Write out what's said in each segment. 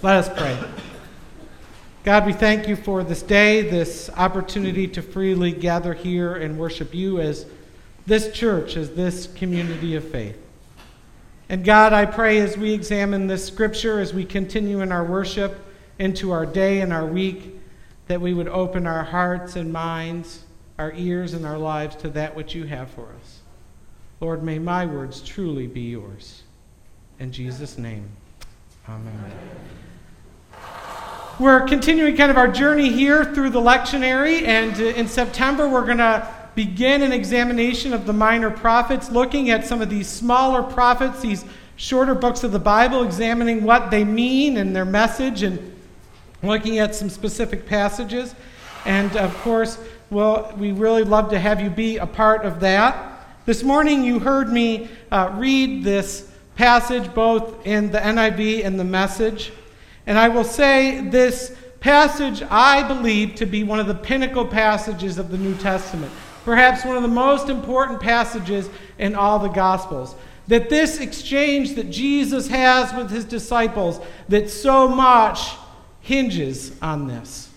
Let us pray. God, we thank you for this day, this opportunity to freely gather here and worship you as this church, as this community of faith. And God, I pray as we examine this scripture, as we continue in our worship into our day and our week, that we would open our hearts and minds, our ears and our lives to that which you have for us. Lord, may my words truly be yours. In Jesus' name, amen. We're continuing kind of our journey here through the lectionary, and uh, in September we're going to begin an examination of the minor prophets, looking at some of these smaller prophets, these shorter books of the Bible, examining what they mean and their message, and looking at some specific passages. And of course, well, we really love to have you be a part of that. This morning you heard me uh, read this passage both in the NIV and the message. And I will say this passage I believe to be one of the pinnacle passages of the New Testament, perhaps one of the most important passages in all the Gospels. That this exchange that Jesus has with his disciples, that so much hinges on this.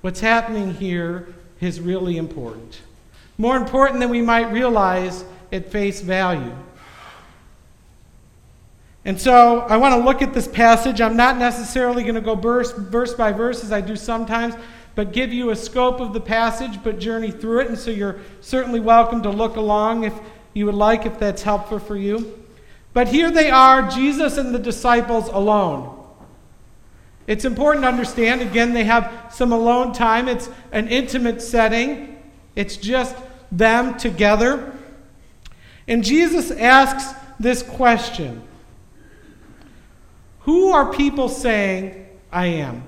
What's happening here is really important. More important than we might realize at face value. And so I want to look at this passage. I'm not necessarily going to go verse, verse by verse as I do sometimes, but give you a scope of the passage, but journey through it. And so you're certainly welcome to look along if you would like, if that's helpful for you. But here they are, Jesus and the disciples alone. It's important to understand, again, they have some alone time. It's an intimate setting, it's just them together. And Jesus asks this question who are people saying I am?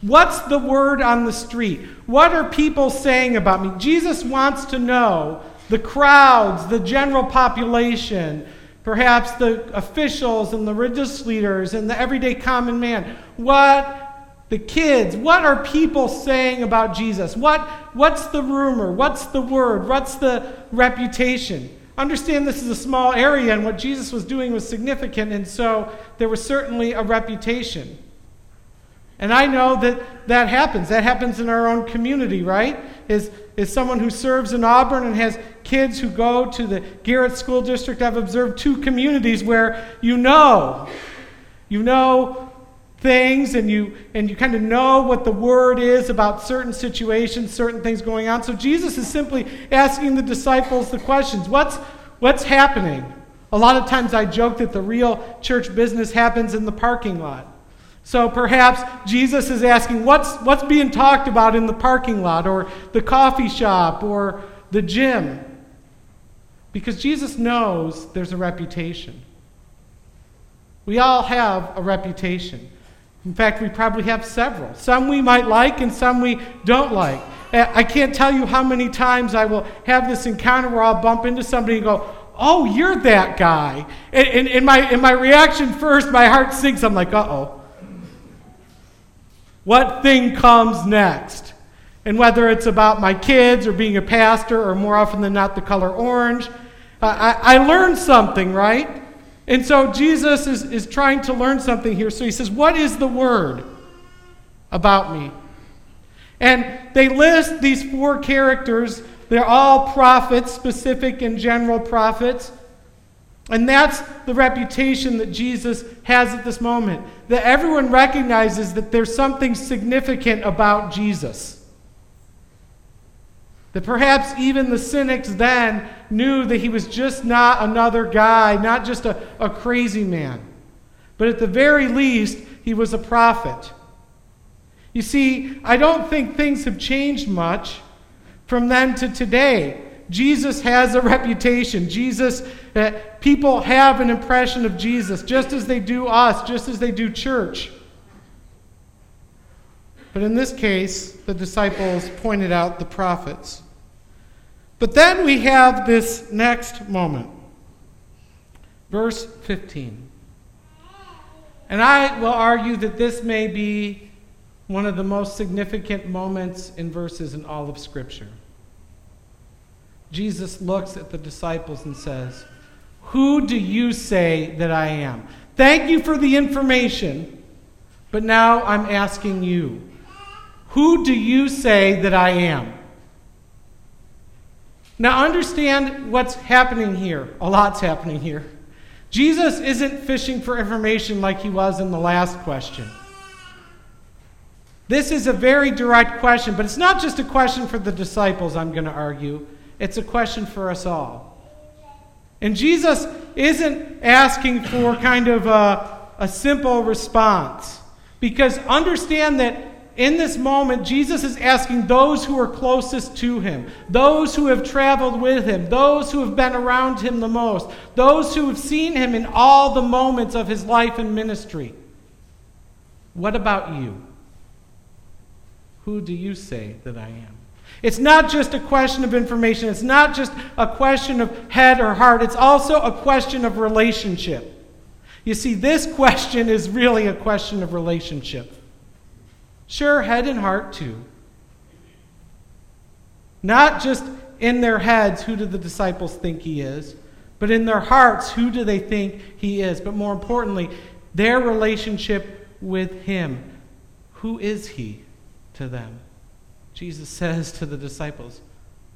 What's the word on the street? What are people saying about me? Jesus wants to know the crowds, the general population, perhaps the officials and the religious leaders and the everyday common man. What the kids, what are people saying about Jesus? What, what's the rumor? What's the word? What's the reputation? Understand this is a small area, and what Jesus was doing was significant, and so there was certainly a reputation. And I know that that happens. That happens in our own community, right? Is, is someone who serves in Auburn and has kids who go to the Garrett School District. I've observed two communities where you know, you know things and you and you kind of know what the word is about certain situations certain things going on. So jesus is simply asking the disciples the questions. What's what's happening? A lot of times i joke that the real church business happens in the parking lot. So perhaps jesus is asking what's what's being talked about in the parking lot or the coffee shop or the gym? Because jesus knows there's a reputation. We all have a reputation in fact, we probably have several. Some we might like and some we don't like. I can't tell you how many times I will have this encounter where I'll bump into somebody and go, Oh, you're that guy. And, and my, and my reaction first, my heart sinks. I'm like, Uh oh. What thing comes next? And whether it's about my kids or being a pastor or more often than not the color orange, uh, I, I learned something, right? And so Jesus is, is trying to learn something here. So he says, What is the word about me? And they list these four characters. They're all prophets, specific and general prophets. And that's the reputation that Jesus has at this moment. That everyone recognizes that there's something significant about Jesus. That perhaps even the cynics then knew that he was just not another guy, not just a, a crazy man. But at the very least, he was a prophet. You see, I don't think things have changed much from then to today. Jesus has a reputation. Jesus, uh, people have an impression of Jesus, just as they do us, just as they do church. But in this case, the disciples pointed out the prophets. But then we have this next moment. Verse 15. And I will argue that this may be one of the most significant moments in verses in all of Scripture. Jesus looks at the disciples and says, Who do you say that I am? Thank you for the information, But now I'm asking you who do you say that I am? Now, understand what's happening here. A lot's happening here. Jesus isn't fishing for information like he was in the last question. This is a very direct question, but it's not just a question for the disciples, I'm going to argue. It's a question for us all. And Jesus isn't asking for kind of a, a simple response. Because understand that in this moment, Jesus is asking those who are closest to him, those who have traveled with him, those who have been around him the most, those who have seen him in all the moments of his life and ministry. What about you? Who do you say that I am? It's not just a question of information, it's not just a question of head or heart, it's also a question of relationship. You see, this question is really a question of relationship. Sure, head and heart too. Not just in their heads, who do the disciples think he is, but in their hearts, who do they think he is? But more importantly, their relationship with him. Who is he to them? Jesus says to the disciples,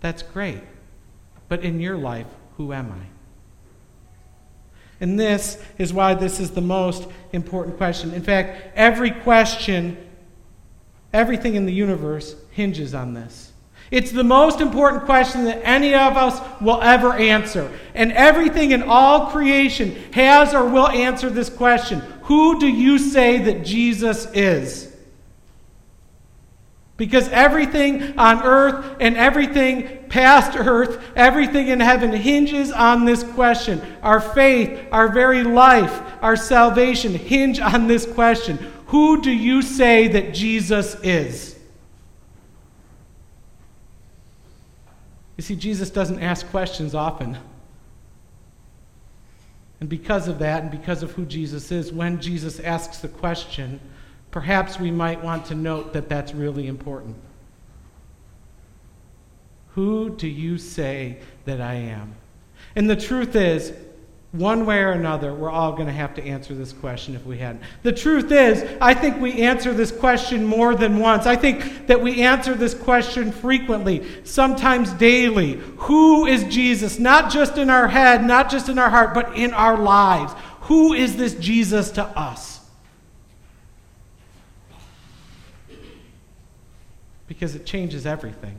That's great, but in your life, who am I? And this is why this is the most important question. In fact, every question Everything in the universe hinges on this. It's the most important question that any of us will ever answer. And everything in all creation has or will answer this question Who do you say that Jesus is? Because everything on earth and everything past earth, everything in heaven hinges on this question. Our faith, our very life, our salvation hinge on this question who do you say that Jesus is? You see, Jesus doesn't ask questions often. And because of that, and because of who Jesus is, when Jesus asks the question, perhaps we might want to note that that's really important. Who do you say that I am? And the truth is, one way or another, we're all going to have to answer this question if we hadn't. The truth is, I think we answer this question more than once. I think that we answer this question frequently, sometimes daily. Who is Jesus? Not just in our head, not just in our heart, but in our lives. Who is this Jesus to us? Because it changes everything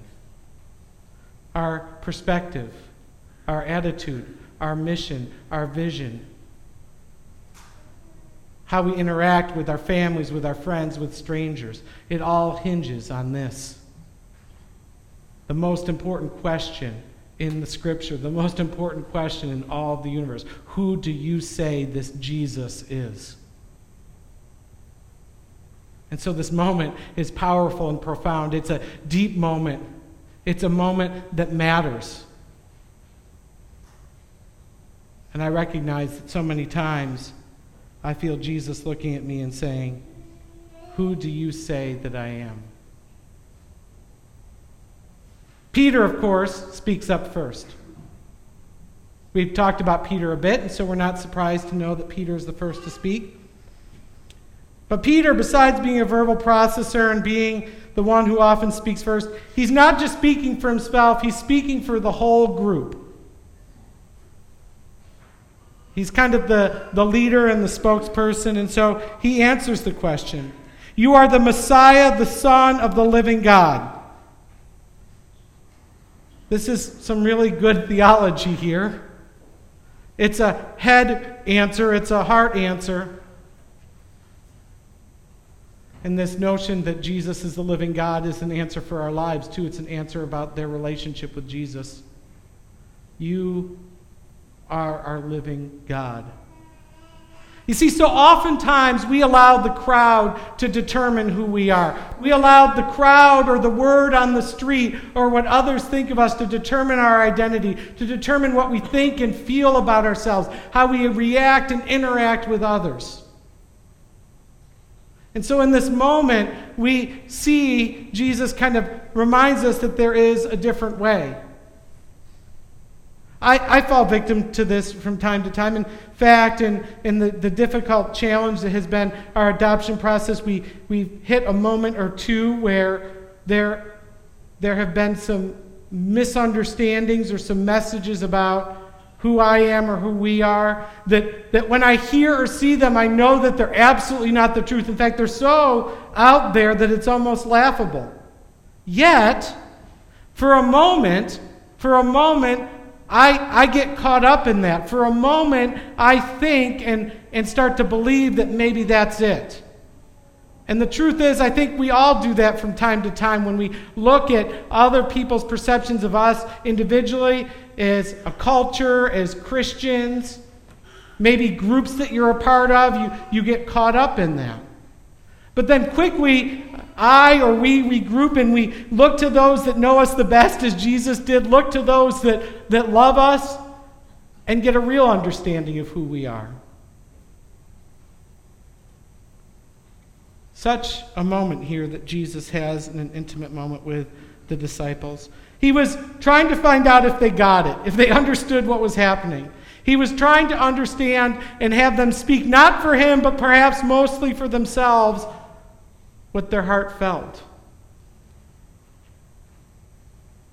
our perspective, our attitude our mission, our vision, how we interact with our families, with our friends, with strangers. It all hinges on this. The most important question in the scripture, the most important question in all of the universe who do you say this Jesus is? And so this moment is powerful and profound. It's a deep moment. It's a moment that matters. And I recognize that so many times I feel Jesus looking at me and saying, Who do you say that I am? Peter, of course, speaks up first. We've talked about Peter a bit, and so we're not surprised to know that Peter is the first to speak. But Peter, besides being a verbal processor and being the one who often speaks first, he's not just speaking for himself, he's speaking for the whole group. He's kind of the, the leader and the spokesperson, and so he answers the question You are the Messiah, the Son of the living God. This is some really good theology here. It's a head answer, it's a heart answer. And this notion that Jesus is the living God is an answer for our lives, too. It's an answer about their relationship with Jesus. You are our living God. You see, so oftentimes we allow the crowd to determine who we are. We allow the crowd or the word on the street or what others think of us to determine our identity, to determine what we think and feel about ourselves, how we react and interact with others. And so in this moment, we see Jesus kind of reminds us that there is a different way. I, I fall victim to this from time to time. In fact, in, in the, the difficult challenge that has been our adoption process, we, we've hit a moment or two where there, there have been some misunderstandings or some messages about who I am or who we are, that, that when I hear or see them, I know that they're absolutely not the truth. In fact, they're so out there that it's almost laughable. Yet, for a moment, for a moment, I, I get caught up in that. For a moment, I think and, and start to believe that maybe that's it. And the truth is, I think we all do that from time to time when we look at other people's perceptions of us individually, as a culture, as Christians, maybe groups that you're a part of, you, you get caught up in that. But then quickly, I or we regroup and we look to those that know us the best as Jesus did, look to those that, that love us, and get a real understanding of who we are. Such a moment here that Jesus has in an intimate moment with the disciples. He was trying to find out if they got it, if they understood what was happening. He was trying to understand and have them speak not for him, but perhaps mostly for themselves what their heart felt.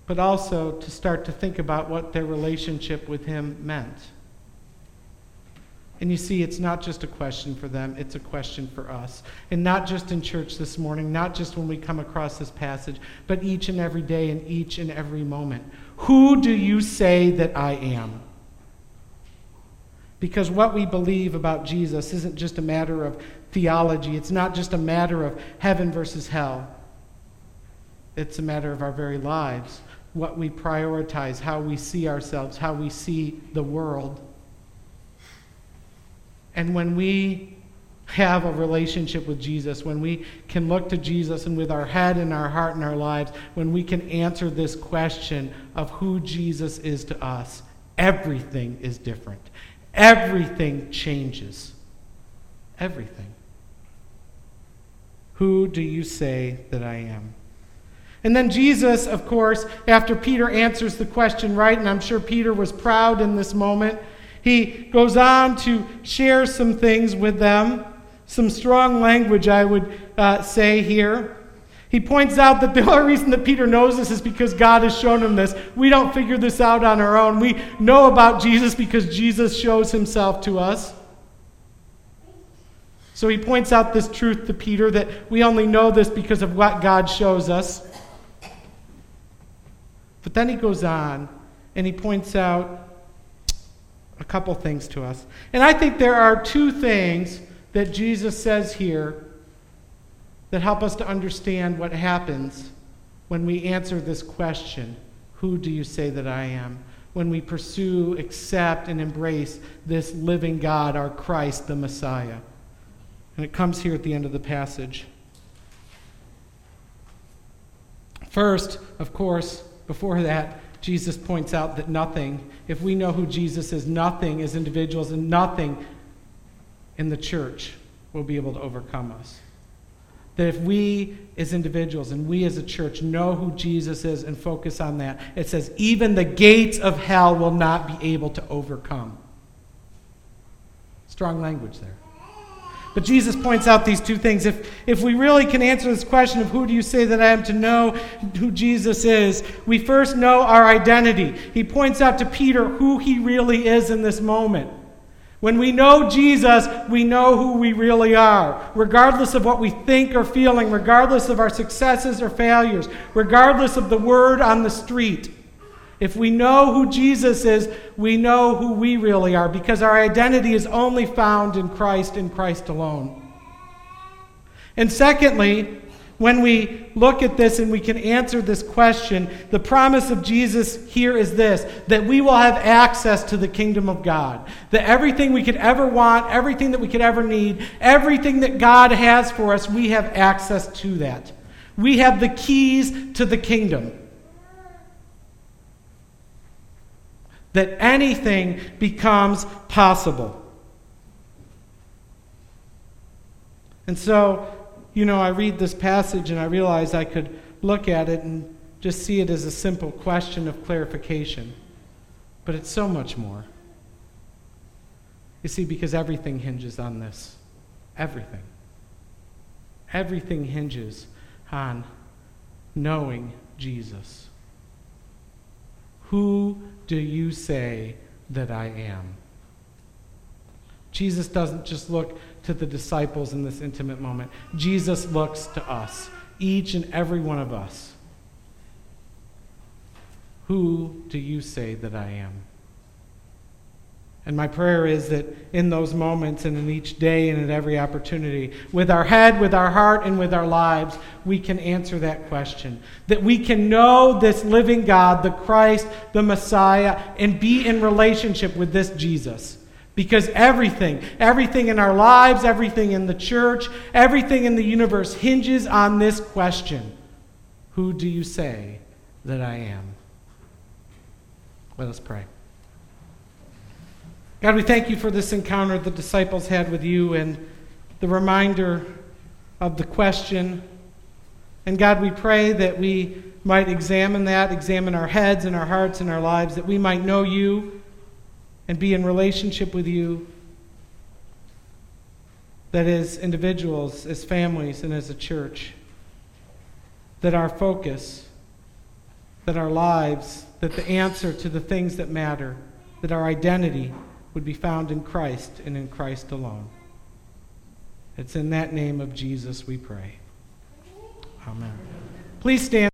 But also to start to think about what their relationship with Him meant. And you see, it's not just a question for them, it's a question for us. And not just in church this morning, not just when we come across this passage, but each and every day and each and every moment. Who do you say that I am? Because what we believe about Jesus isn't just a matter of theology. It's not just a matter of heaven versus hell, it's a matter of our very lives, what we prioritize, how we see ourselves, how we see the world. And when we have a relationship with Jesus, when we can look to Jesus and with our head and our heart and our lives, when we can answer this question of who Jesus is to us, everything is different. Everything changes. Everything. Who do you say that I am? And then Jesus, of course, after Peter answers the question right, and I'm sure Peter was proud in this moment, he goes on to share some things with them, some strong language, I would uh, say here. He points out that the only reason that Peter knows this is because God has shown him this. We don't figure this out on our own. We know about Jesus because Jesus shows himself to us. So he points out this truth to Peter that we only know this because of what God shows us. But then he goes on and he points out a couple things to us. And I think there are two things that Jesus says here that help us to understand what happens when we answer this question Who do you say that I am? When we pursue, accept, and embrace this living God, our Christ, the Messiah. And it comes here at the end of the passage. First, of course, before that, Jesus points out that nothing, if we know who Jesus is, nothing as individuals and nothing in the church will be able to overcome us. That if we as individuals and we as a church know who Jesus is and focus on that, it says, even the gates of hell will not be able to overcome. Strong language there. But Jesus points out these two things. If, if we really can answer this question of who do you say that I am to know who Jesus is, we first know our identity. He points out to Peter who he really is in this moment. When we know Jesus, we know who we really are, regardless of what we think or feeling, regardless of our successes or failures, regardless of the word on the street. If we know who Jesus is, we know who we really are because our identity is only found in Christ and Christ alone. And secondly, when we look at this and we can answer this question, the promise of Jesus here is this that we will have access to the kingdom of God. That everything we could ever want, everything that we could ever need, everything that God has for us, we have access to that. We have the keys to the kingdom. that anything becomes possible. And so, you know, I read this passage and I realize I could look at it and just see it as a simple question of clarification. But it's so much more. You see, because everything hinges on this. Everything. Everything hinges on knowing Jesus. Who do you say that I am? Jesus doesn't just look to the disciples in this intimate moment. Jesus looks to us, each and every one of us. Who do you say that I am? And my prayer is that in those moments and in each day and at every opportunity, with our head, with our heart, and with our lives, we can answer that question. That we can know this living God, the Christ, the Messiah, and be in relationship with this Jesus. Because everything, everything in our lives, everything in the church, everything in the universe hinges on this question Who do you say that I am? Let us pray. God, we thank you for this encounter the disciples had with you and the reminder of the question. And God, we pray that we might examine that, examine our heads and our hearts and our lives, that we might know you and be in relationship with you. That as individuals, as families, and as a church, that our focus, that our lives, that the answer to the things that matter, that our identity, would be found in Christ and in Christ alone. It's in that name of Jesus we pray. Amen. Please stand.